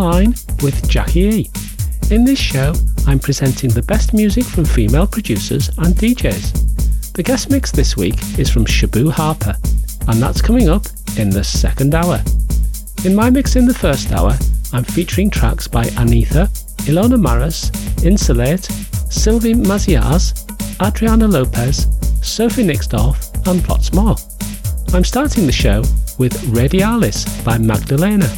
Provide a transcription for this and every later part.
Line with Jackie E. In this show, I'm presenting the best music from female producers and DJs. The guest mix this week is from Shabu Harper, and that's coming up in the second hour. In my mix in the first hour, I'm featuring tracks by Anita, Ilona Maris, Insulate, Sylvie Maziaz, Adriana Lopez, Sophie Nixdorf, and lots more. I'm starting the show with Radialis by Magdalena.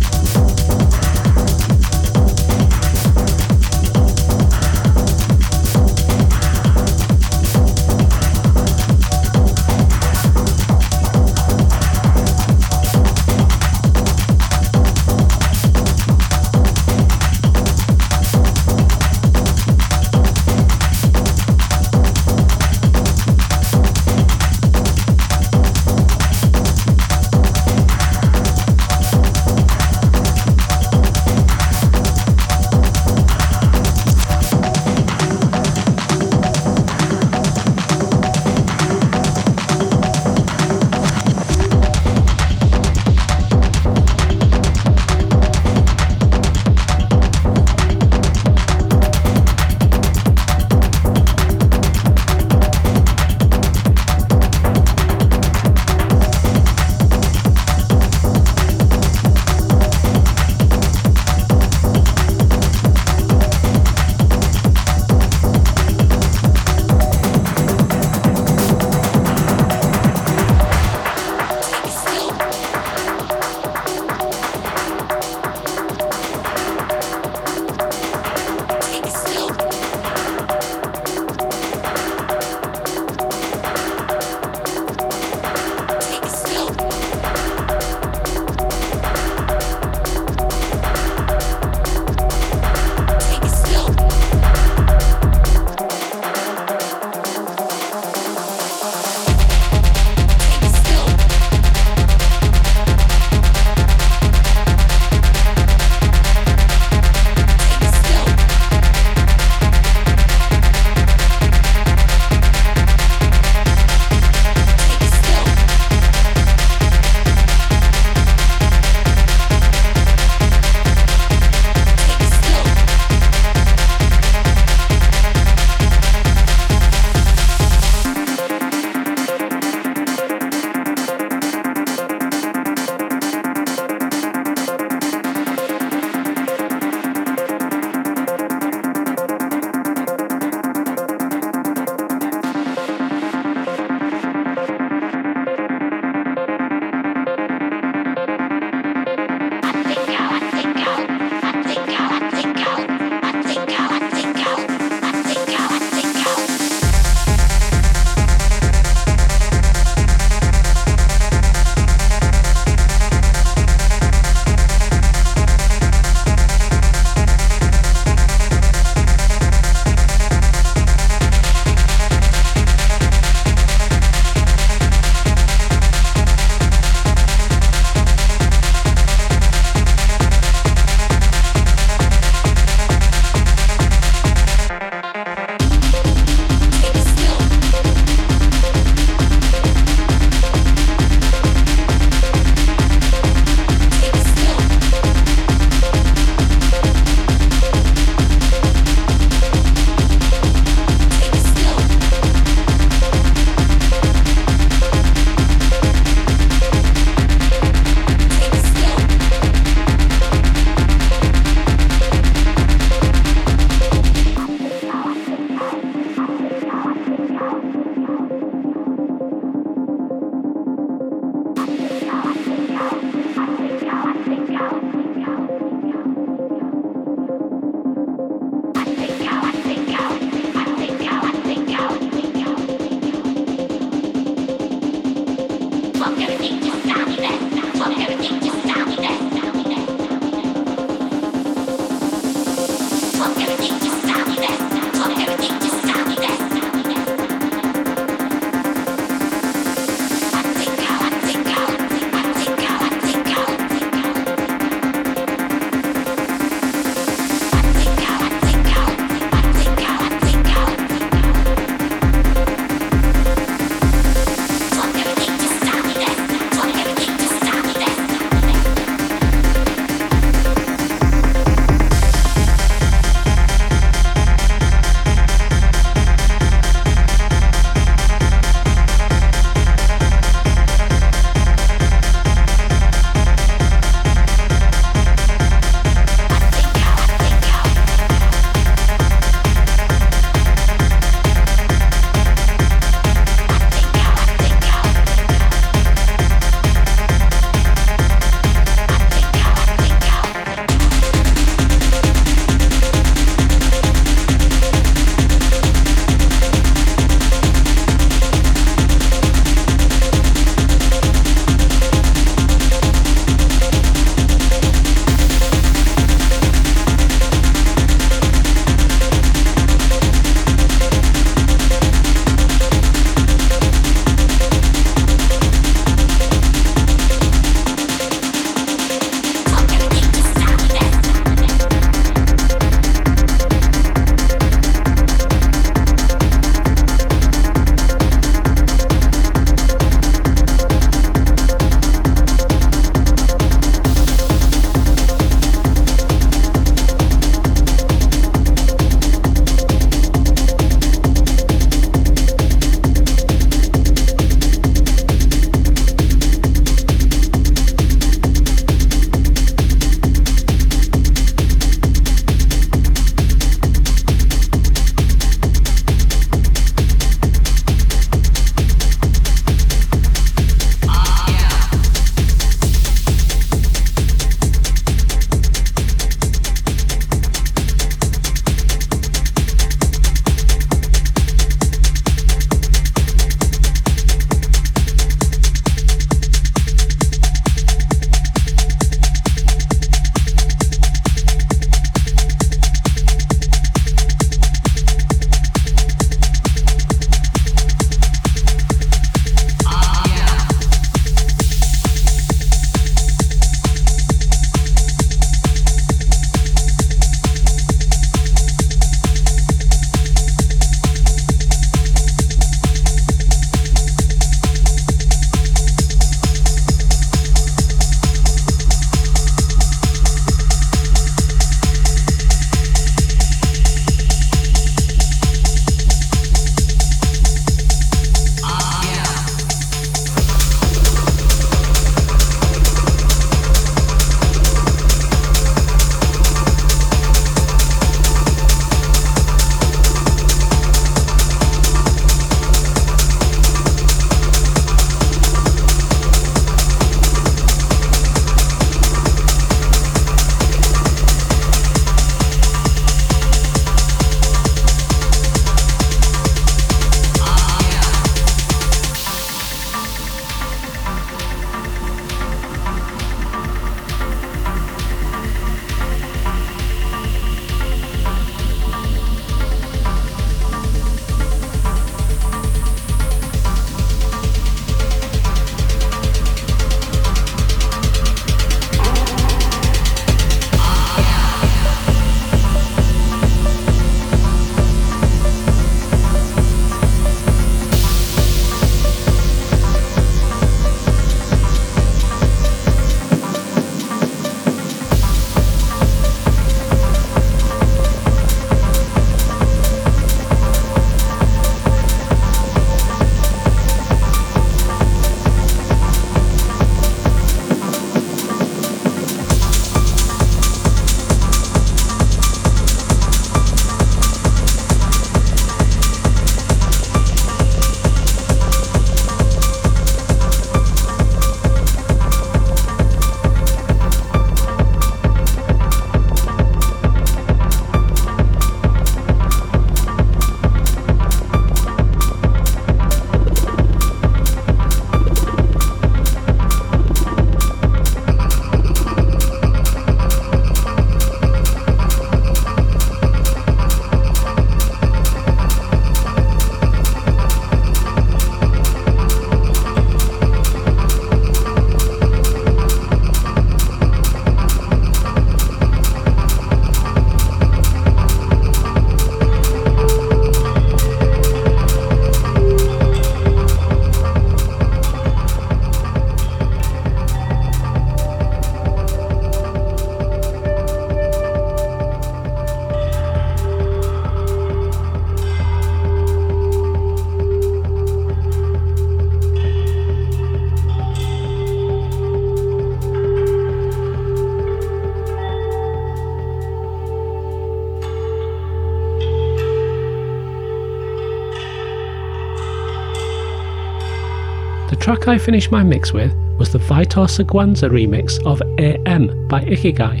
Track I finished my mix with was the Vitor Seguanza remix of AM by Ikigai.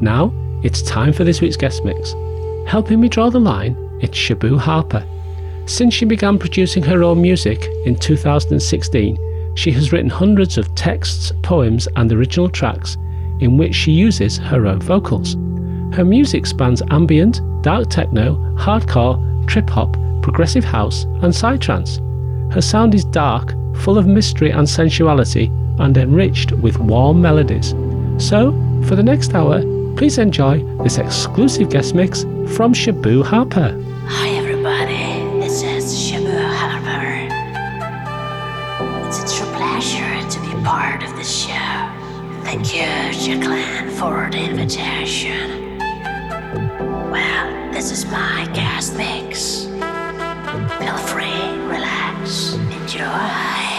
Now, it's time for this week's guest mix. Helping me draw the line, it's Shabu Harper. Since she began producing her own music in 2016, she has written hundreds of texts, poems, and original tracks in which she uses her own vocals. Her music spans ambient, dark techno, hardcore, trip hop, progressive house, and psytrance. Her sound is dark, full of mystery and sensuality, and enriched with warm melodies. So, for the next hour, please enjoy this exclusive guest mix from Shabu Harper. Hi, everybody. This is Shabu Harper. It's a true pleasure to be part of this show. Thank you, Jacqueline, for the invitation. Well, this is my guest mix. Feel free, relax, enjoy.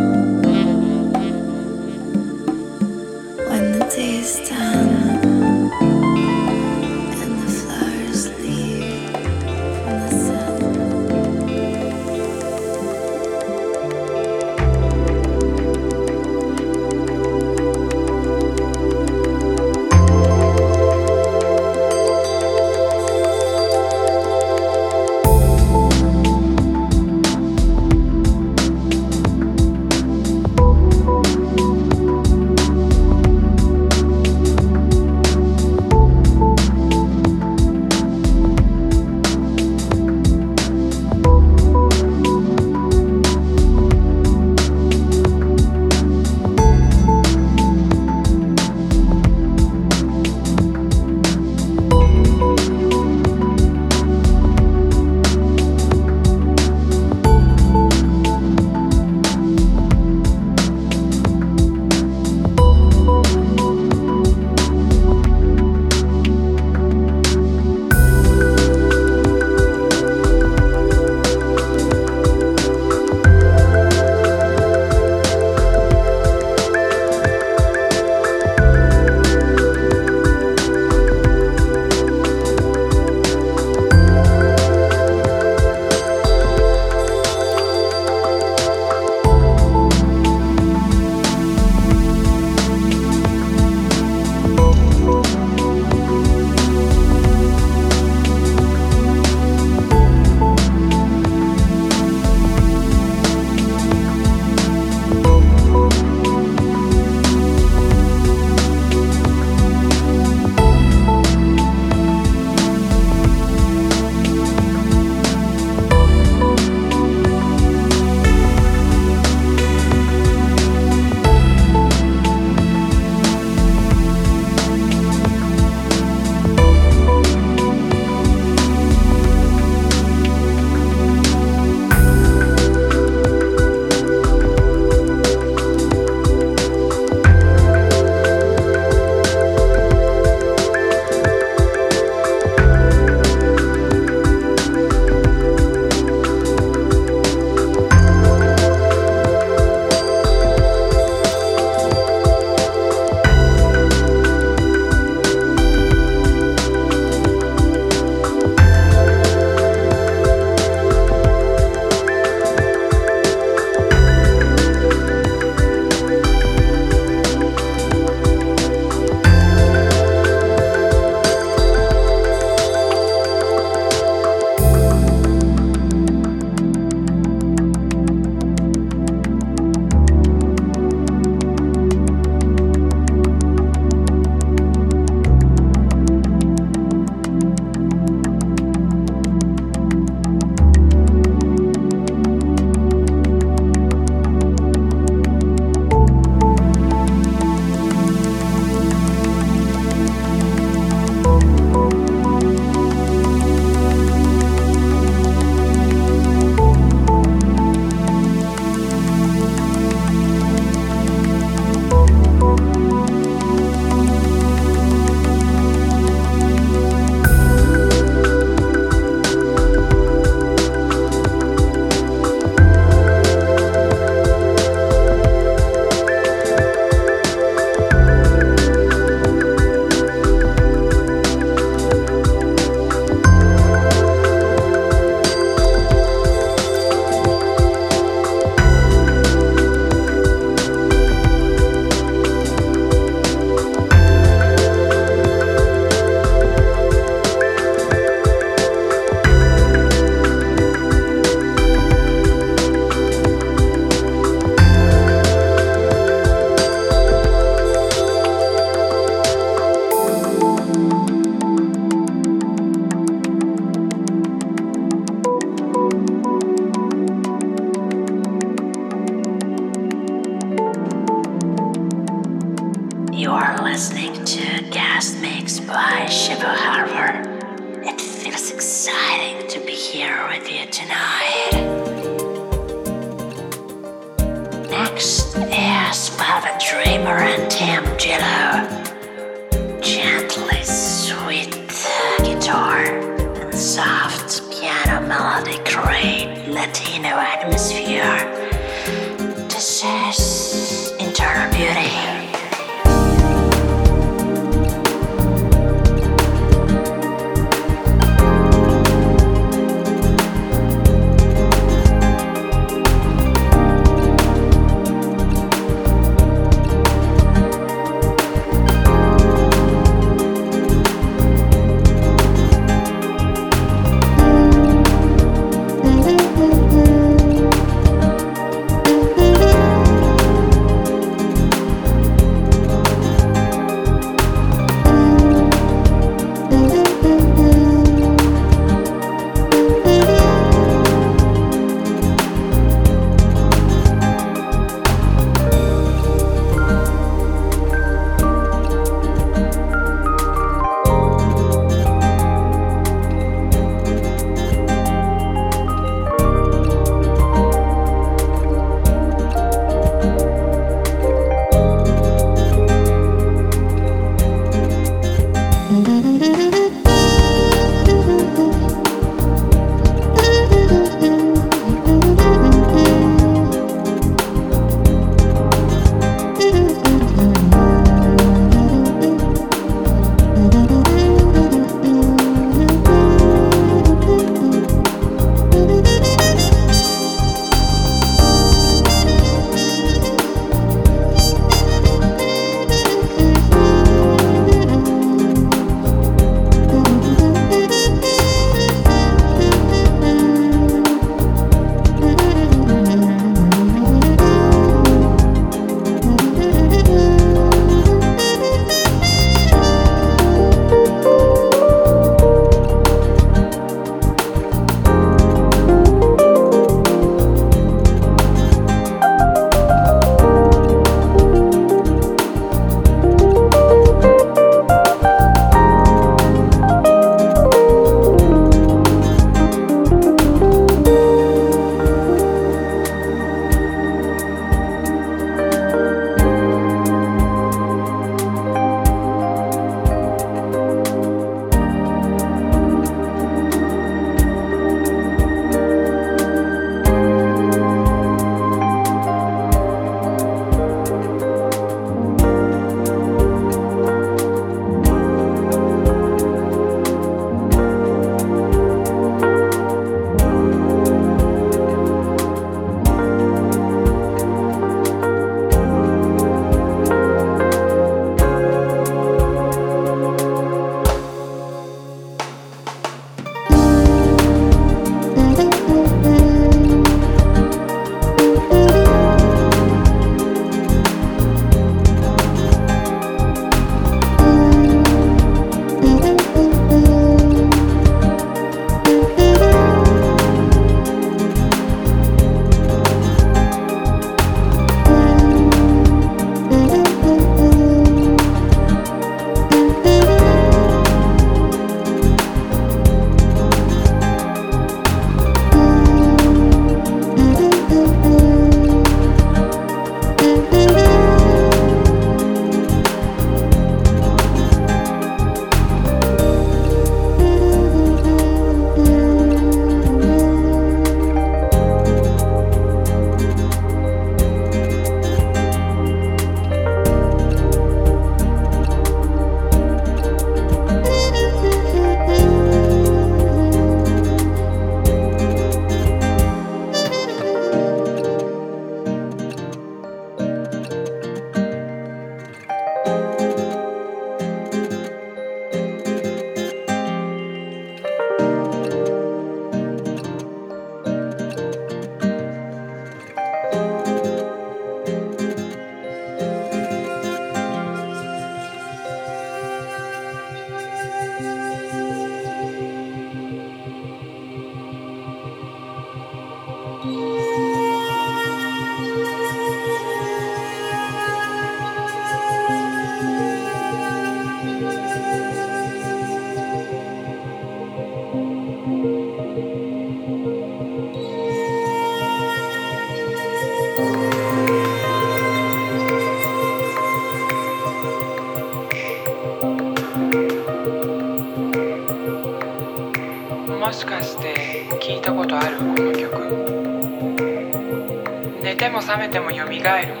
ても覚めてもよみがえる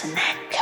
philosopher